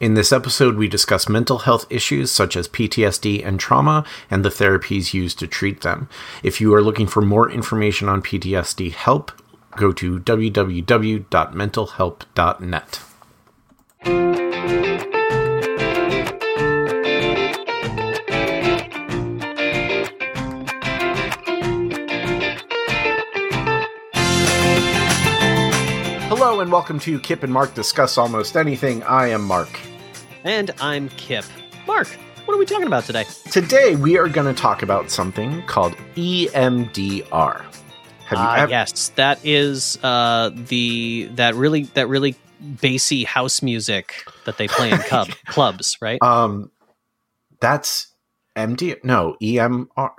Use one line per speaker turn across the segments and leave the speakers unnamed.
In this episode, we discuss mental health issues such as PTSD and trauma and the therapies used to treat them. If you are looking for more information on PTSD help, go to www.mentalhelp.net. Hello and welcome to Kip and Mark Discuss Almost Anything. I am Mark.
And I'm Kip. Mark, what are we talking about today?
Today we are going to talk about something called EMDR. Have
Ah,
ev-
yes, that is uh, the that really that really bassy house music that they play in cub, clubs, right?
Um, that's MD. No, EMR.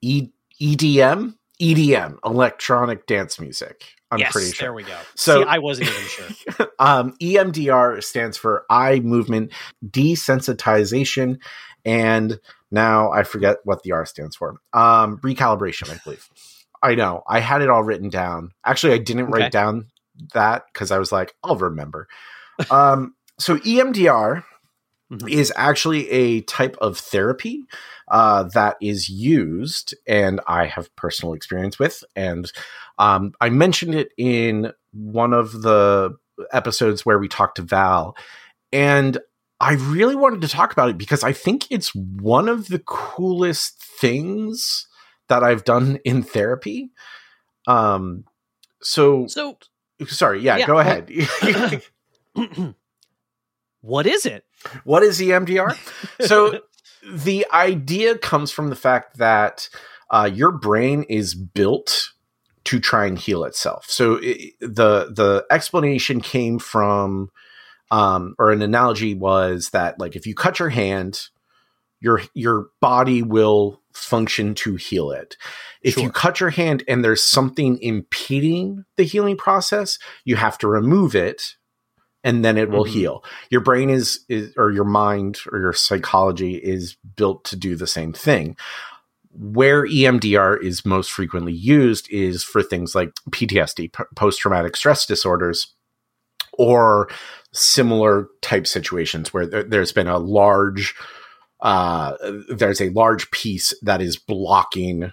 E EDM. EDM, electronic dance music. I'm
yes,
pretty sure.
there we go.
So-
See, I wasn't even sure.
um, EMDR stands for eye movement desensitization, and now I forget what the R stands for. Um, recalibration, I believe. I know I had it all written down. Actually, I didn't
Okay.
write down that because I was like, I'll remember. um, so EMDR
Mhm.
is actually a type of therapy uh, that is used, and I have personal experience with, and um, I mentioned it in one of the episodes where we talked to Val, and I really wanted to talk about it because I think it's one of the coolest things that I've done in therapy. Um, so,
So,
sorry, yeah,
Yeah,
go ahead.
what is it?
what is EMDR? So, the idea comes from the fact that uh, your brain is built to try and heal itself. So i the the explanation came from, um, or an analogy was that like if you cut your hand, your your body will function to heal it. If you cut your hand and there's something impeding the healing process, you have to remove it, and then it will
Mhm.
heal your brain is, is or your mind or your psychology is built to do the same thing where EMDR is most frequently used is for things like PTSD post traumatic stress disorders or similar type situations where there, there's been a large uh, there's a large piece that is blocking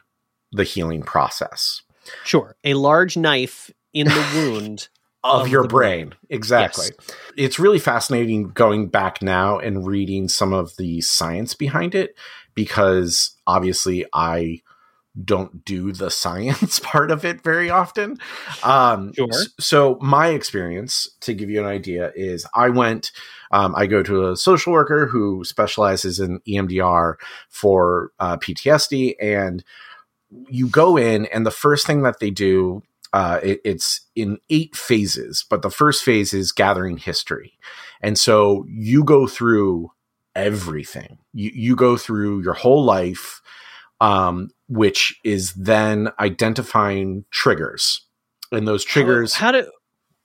the healing process
Sure, a large knife in the wound.
of,
Of
your brain.
brain.
Exactly. It's really fascinating going back now and reading some of the science behind it because obviously I don't do the science part of it very often. Um,
Sure.
So my experience, to give you an idea, is I went. Um, I go to a social worker who specializes in EMDR for uh, PTSD, and you go in, and the first thing that they do uh, it, it's in eight phases, but the first phase is gathering history. And so you go through everything. You, you go through your whole life, um, which is then identifying triggers. And those triggers,
How, how do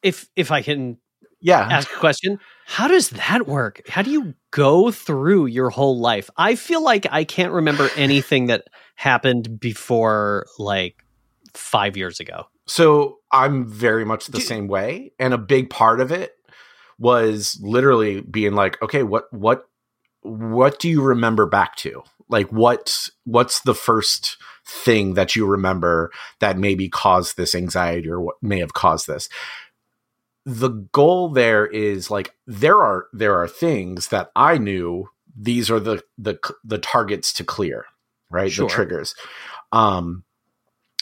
if if I can
yeah.
ask a question. How does that work? How do you go through your whole life? I feel like I can't remember anything that happened before like five years ago.
So I'm very much the same way, and a big part of it was literally being like, okay, what what what do you remember back to? Like what what's the first thing that you remember that maybe caused this anxiety or what may have caused this? The goal there is like there are there are things that I knew these are the the the targets to clear, right?
Sure.
The triggers. Um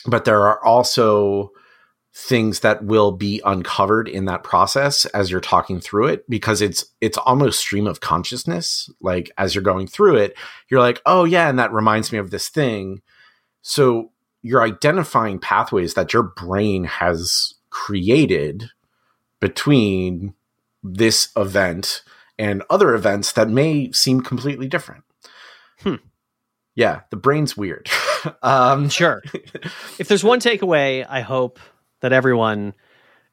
but there are also things that will be uncovered in that process as you're talking through it because it's it's almost stream of consciousness like as you're going through it you're like oh yeah and that reminds me of this thing so you're identifying pathways that your brain has created between this event and other events that may seem completely different
Hmm.
yeah the brain's weird um
Sure. if there's one takeaway, I hope that everyone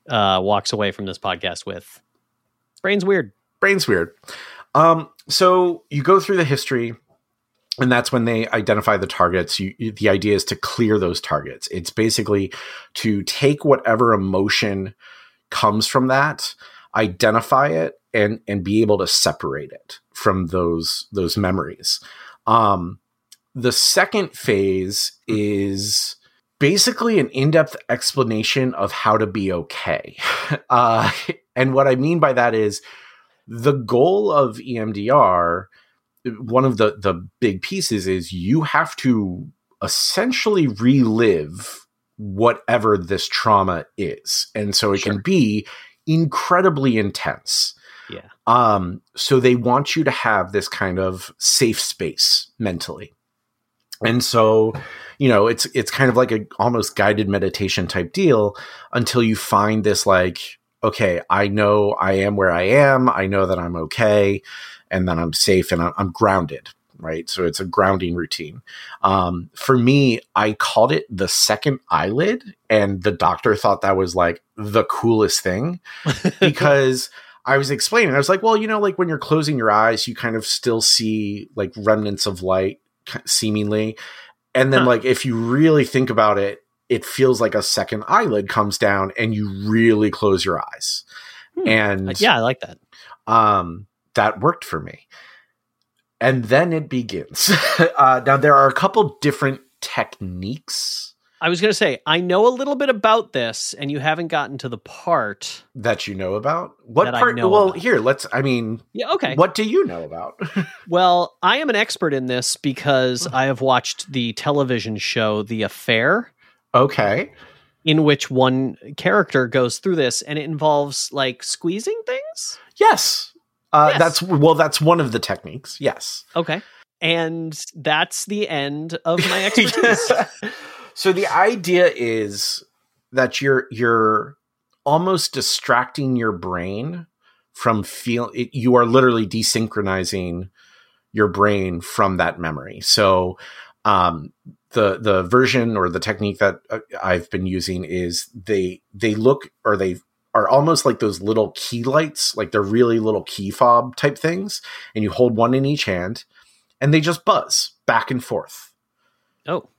uh, walks away from this podcast with brain's weird.
brain's weird. Um, so you go through the history, and that's when they identify the targets. You, you- the idea is to clear those targets. It's basically to take whatever emotion comes from that, identify it and and be able to separate it from those those memories. Um, the second phase is basically an in-depth explanation of how to be okay. Uh, and what I mean by that is the goal of EMDR. One of the the big pieces is you have to essentially relive whatever this trauma is, and so it
Sure.
can be incredibly intense.
Yeah.
Um, so they want you to have this kind of safe space mentally. And so, you know, it's it's kind of like a almost guided meditation type deal until you find this like, okay, I know I am where I am, I know that I'm okay, and that I'm safe and I'm, I'm grounded, right? So it's a grounding routine. Um, for me, I called it the second eyelid, and the doctor thought that was like the coolest thing because I was explaining, I was like, well, you know, like when you're closing your eyes, you kind of still see like remnants of light, seemingly. And then,
Huh.
like, if you really think about it, it feels like a second eyelid comes down and you really close your eyes.
Hmm.
And
yeah, I like that.
um, that worked for me. And then it begins. uh, now, there are a couple different techniques
I was going to say, I know a little bit about this, and you haven't gotten to the part.
that you know about. What part? well,
about.
here, let's, I mean,
Yeah, okay.
what do you know about?
Well, I am an expert in this because I have watched the television show The Affair,
okay.
in which one character goes through this, and it involves like squeezing things.
Yes. Uh,
Yes.
That's well. That's one of the techniques. Yes.
Okay. And that's the end of my expertise.
so the idea is that you're you're almost distracting your brain from feel. It, you are literally desynchronizing your brain from that memory. So um, the the version or the technique that uh, I've been using is they they look or they are almost like those little key lights, like they're really little key fob type things, and you hold one in each hand, and they just buzz back and forth.
oh,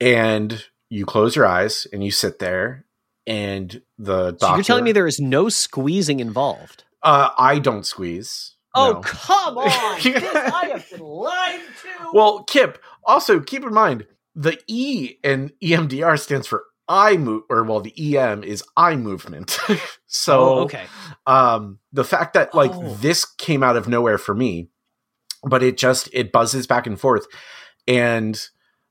And you close your eyes and you sit there, and the doctor.
so you're telling me there is no squeezing involved?
Uh, I don't squeeze.
Oh,
no.
come on. This- I have been lied to.
Well, Kip, also keep in mind the E in EMDR stands for eye move, or well, the EM is eye movement. so,
oh, okay.
um, the fact that like
Oh.
this came out of nowhere for me, but it just it buzzes back and forth, and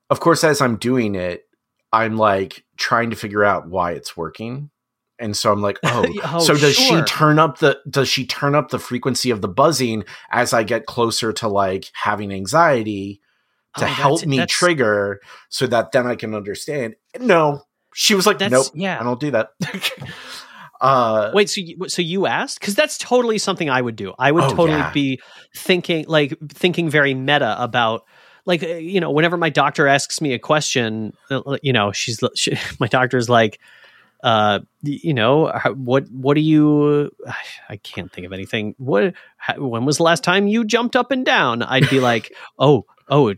of course, as I'm doing it, I'm like trying to figure out why it's working. And so I'm like, oh,
Oh,
so does she turn up the does she turn up the frequency of the buzzing as I get closer to like having anxiety to
Oh,
help
that's-
me
that's-
trigger so that then I can understand? No. She was like,
That's
nope,
yeah.
I don't do that. uh
Wait, so you, so you asked? Because that's totally something I would do. I would
Oh,
totally
yeah.
be thinking, like thinking very meta about, like uh, you know, whenever my doctor asks me a question, uh, you know, she's she, my doctor's like, uh, you know, what what do you? I can't think of anything. What? How, when was the last time you jumped up and down? I'd be like, oh, oh,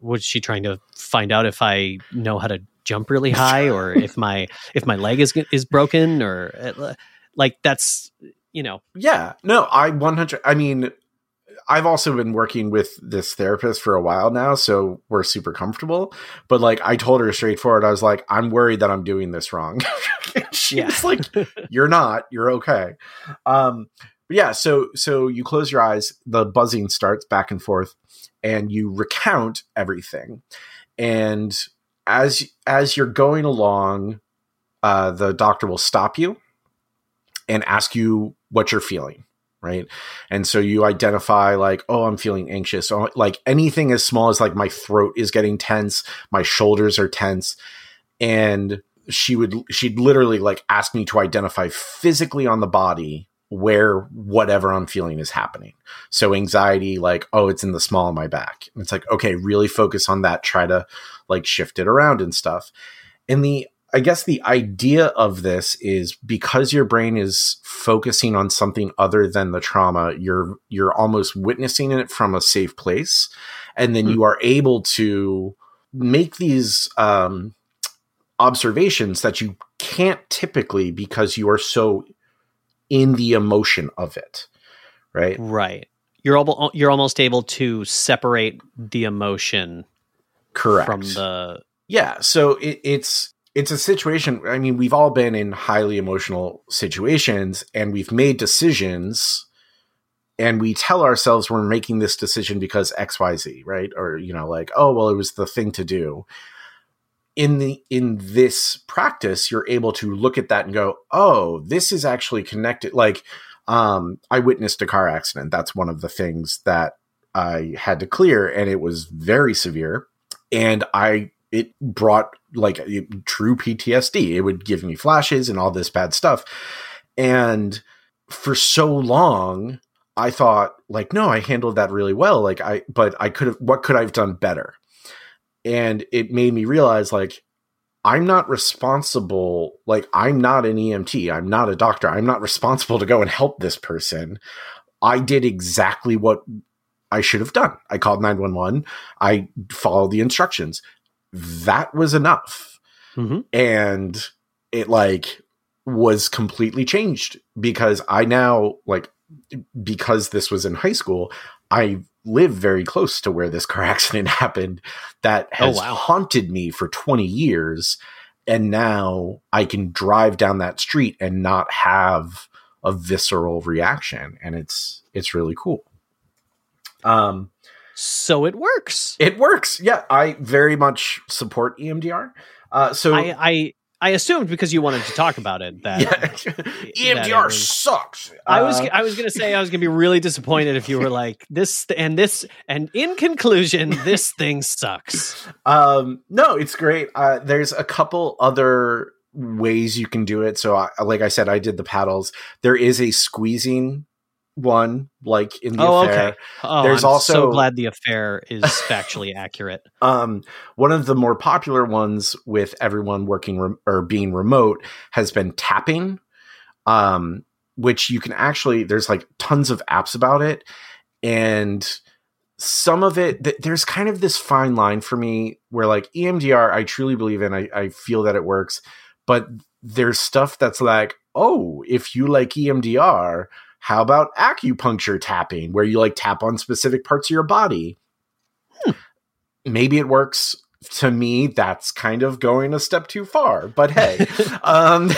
was she trying to find out if I know how to jump really high or if my if my leg is is broken or uh, like that's you know
Yeah, no, I 100. I mean, I've also been working with this therapist for a while now, so we're super comfortable. But like, I told her straightforward, I was like, I'm worried that I'm doing this wrong. She's
Yeah.
like, You're not. You're okay. Um, but yeah, so so you close your eyes, the buzzing starts back and forth, and you recount everything. And as as you're going along, uh, the doctor will stop you and ask you what you're feeling right? And so you identify like oh i'm feeling anxious. Or like anything as small as like my throat is getting tense my shoulders are tense and she would she'd literally like ask me to identify physically on the body where whatever i'm feeling is happening. So anxiety like oh it's in the small of my back. It's like okay really focus on that. Try to like shift it around and stuff. And the I guess the idea of this is because your brain is focusing on something other than the trauma, you're you're almost witnessing it from a safe place, and then
Hmm.
you are able to make these um, observations that you can't typically because you are so in the emotion of it. Right.
Right. You're able, you're almost able to separate the emotion
Correct.
from the
Yeah. So it, it's it's a situation. I mean, we've all been in highly emotional situations, and we've made decisions, and we tell ourselves we're making this decision because X, Y, Z, right? Or you know, like, oh, well, it was the thing to do. In the in this practice, you're able to look at that and go, oh, this is actually connected. Like, um, I witnessed a car accident. That's one of the things that I had to clear, and it was very severe. And I it brought like uh, true PTSD. It would give me flashes and all this bad stuff. And for so long, I thought like, no, I handled that really well. Like I, but I could have, what could I have done better? And it made me realize like, I'm not responsible. Like I'm not an EMT. I'm not a doctor. I'm not responsible to go and help this person. I did exactly what I should have done. I called 911. I followed the instructions. That was enough.
mm-hmm.
And it like was completely changed because I now like because this was in high school, I live very close to where this car accident happened that has
wow.
haunted me for 20 years and now I can drive down that street and not have a visceral reaction and it's it's really cool. Um
so it works.
it works. Yeah, I very much support EMDR. Uh so
I, I I assumed because you wanted to talk about it that
yeah.
that
EMDR
was-
sucks.
I was
Uh,
I was gonna say I was gonna be really disappointed if you were like this and this and in conclusion this thing sucks.
Um, no, it's great. Uh, there's a couple other ways you can do it. So, I, like I said, I did the paddles. There is a squeezing one, like in the
Oh,
affair.
okay. Oh,
There's
I'm
also-
so glad the affair is factually accurate.
Um, one of the more popular ones with everyone working rem- or being remote has been tapping, um, which you can actually, there's like tons of apps about it. And some of it, th- there's kind of this fine line for me where like EMDR, I truly believe in, I, I feel that it works, but there's stuff that's like, oh, if you like EMDR, how about acupuncture tapping, where you like tap on specific parts of your body? maybe it works to me. That's kind of going a step too far but hey. Um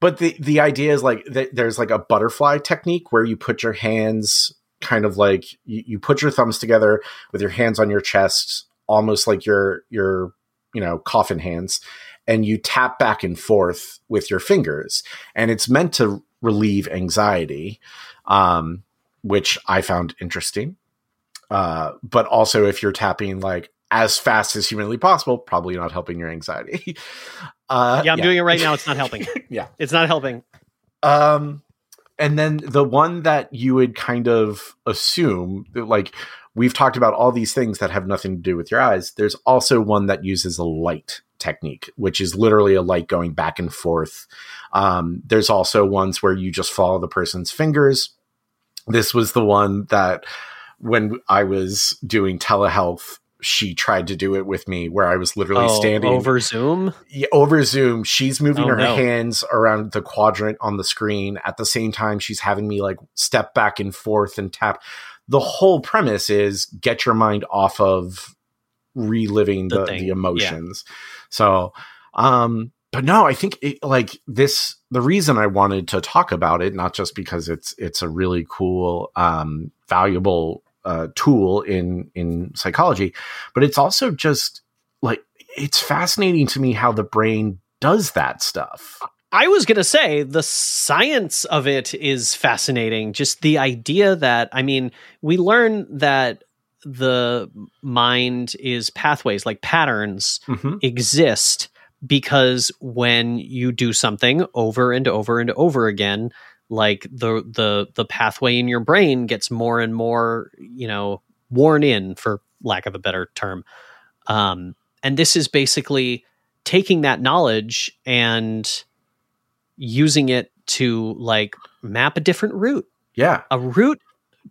but the the idea is like th- there's like a butterfly technique where you put your hands kind of like you, you put your thumbs together with your hands on your chest almost like your your you know coffin hands and you tap back and forth with your fingers. And it's meant to relieve anxiety um which i found interesting uh, but also if you're tapping like as fast as humanly possible, probably not helping your anxiety. Uh,
Yeah, I'm doing it right now. It's not helping.
Yeah.
It's not helping.
Um, and then the one that you would kind of assume, like we've talked about all these things that have nothing to do with your eyes. There's also one that uses a light technique, which is literally a light going back and forth. Um, there's also ones where you just follow the person's fingers. This was the one that when I was doing telehealth, she tried to do it with me where I was literally
Oh,
standing
over Zoom.
yeah, over Zoom, she's moving
Oh,
her
no.
hands around the quadrant on the screen. At the same time, she's having me like step back and forth and tap. The whole premise is get your mind off of reliving
The
the, the,
yeah.
emotions. So, um, but no, I think it, like this. The reason I wanted to talk about it, not just because it's it's a really cool, um, valuable uh, tool in in psychology, but it's also just like it's fascinating to me how the brain does that stuff.
I was going to say the science of it is fascinating. Just the idea that, I mean, we learn that the mind is pathways, like patterns
Mm-hmm.
exist because when you do something over and over and over again, like the the the pathway in your brain gets more and more, you know, worn in for lack of a better term. Um, and this is basically taking that knowledge and using it to like map a different route
Yeah,
a route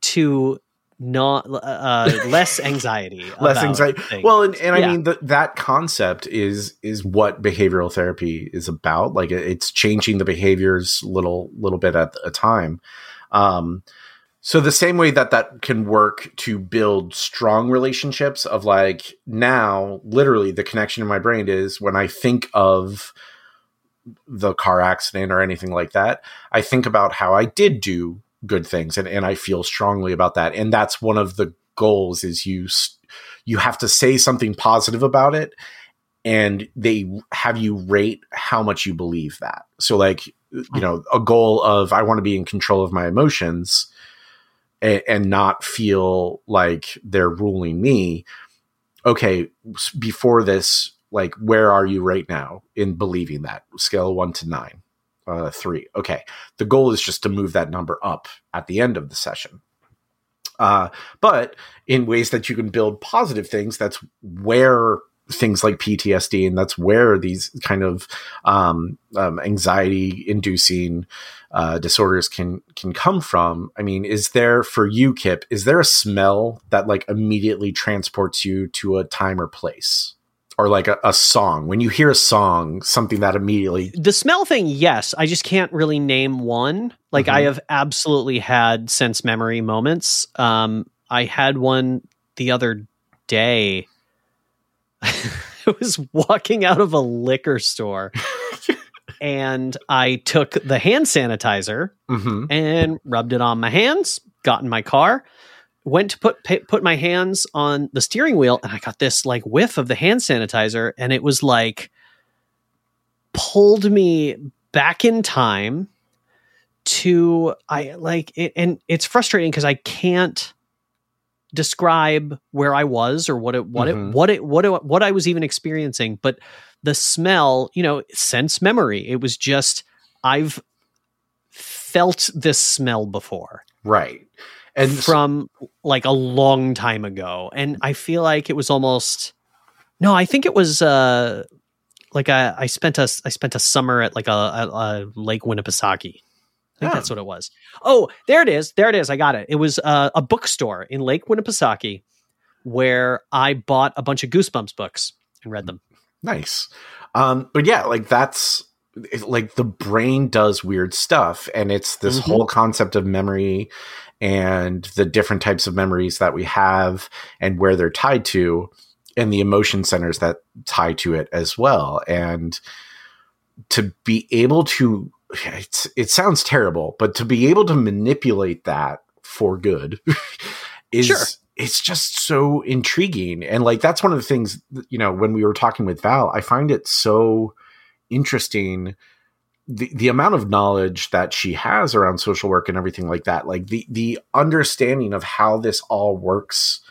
to not uh, less anxiety
less anxiety.
things.
well and, and i mean th- that concept is is what behavioral therapy is about. Like it's changing the behaviors little little bit at a time. Um so the same way that that can work to build strong relationships of like now literally the connection in my brain is when i think of the car accident or anything like that i think about how i did do good things and, and i feel strongly about that and that's one of the goals is you you have to say something positive about it and they have you rate how much you believe that. So like you hmm. know a goal of i want to be in control of my emotions and, and not feel like they're ruling me okay before this like where are you right now in believing that? Scale one to nine uh three okay the goal is just to move that number up at the end of the session uh but in ways that you can build positive things that's where things like ptsd and that's where these kind of um, um anxiety inducing uh, disorders can can come from. I mean, is there for you, Kip? Is there a smell that like immediately transports you to a time or place, or like a, a song? When you hear a song, something that immediately
the smell thing yes i just can't really name one like i
Mhm.
have absolutely had sense memory moments um i had one the other day i was walking out of a liquor store and i took the hand sanitizer
Mhm.
and rubbed it on my hands got in my car went to put put my hands on the steering wheel and i got this like whiff of the hand sanitizer and it was like pulled me back in time to i like it and it's frustrating because i can't describe where i was or what it what
Mhm.
it what it what it, what i was even experiencing but the smell you know sense memory. It was just i've felt this smell before.
Right, and
from like a long time ago and i feel like it was almost no i think it was uh like I, I spent a I spent a summer at like a, a, a Lake Winnipesaukee. I think
Oh.
that's what it was. Oh, there it is. There it is. I got it. It was uh, a bookstore in Lake Winnipesaukee where I bought a bunch of Goosebumps books and read them.
Nice. Um, but yeah, like that's it- like the brain does weird stuff, and it's this
Mhm.
whole concept of memory and the different types of memories that we have and where they're tied to, and the emotion centers that tie to it as well. And to be able to, it's, it sounds terrible, but to be able to manipulate that for good is
Sure.
it's just so intriguing and like that's one of the things you know when we were talking with val i find it so interesting the, the amount of knowledge that she has around social work and everything like that like the the understanding of how this all works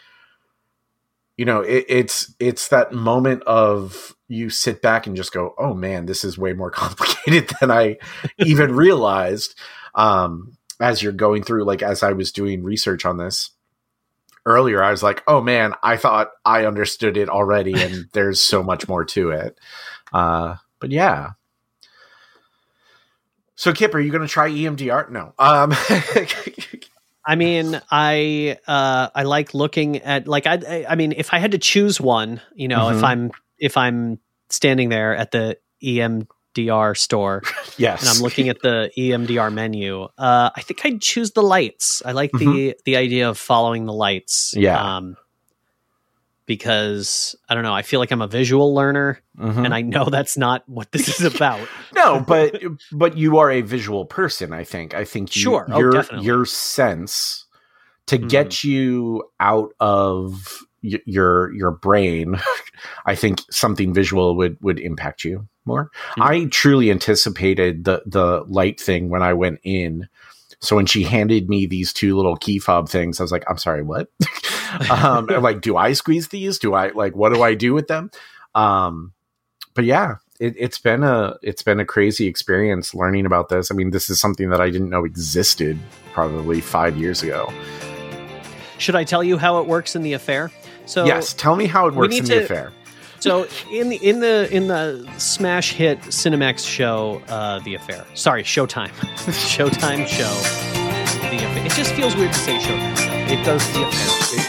you know it, it's it's that moment of you sit back and just go oh man this is way more complicated than i even realized. Um as you're going through like as i was doing research on this earlier i was like oh man i thought i understood it already and there's so much more to it. Uh but yeah so kip are you going to try emdr no um
I mean, I uh, I like looking at like I I- mean, if I had to choose one, you know, if
Mhm.
I'm if I'm standing there at the EMDR store
yes
and I'm looking at the EMDR menu, uh, I think I'd choose the lights. I like the the idea of following the lights.
Mm-hmm. Yeah.
Um, because I don't know, I feel like I'm a visual learner,
Mhm.
and I know that's not what this is about.
no but but you are a visual person i think i think you,
Sure. Oh,
your
definitely.
your sense to
Mhm.
get you out of y- your your brain i think something visual would would impact you more
Mhm.
i truly anticipated the the light thing when i went in so when she handed me these two little key fob things i was like i'm sorry what um like do i squeeze these do i like what do i do with them um but yeah it, it's been a it's been a crazy experience learning about this i mean this is something that i didn't know existed probably five years ago
Should I tell you how it works in the affair? So
yes tell me how it works in the affair
So in the in the in the smash hit Cinemax show, uh, The Affair. Sorry, Showtime. Showtime show. The Affair. It just feels weird to say Showtime.
it does. It, it's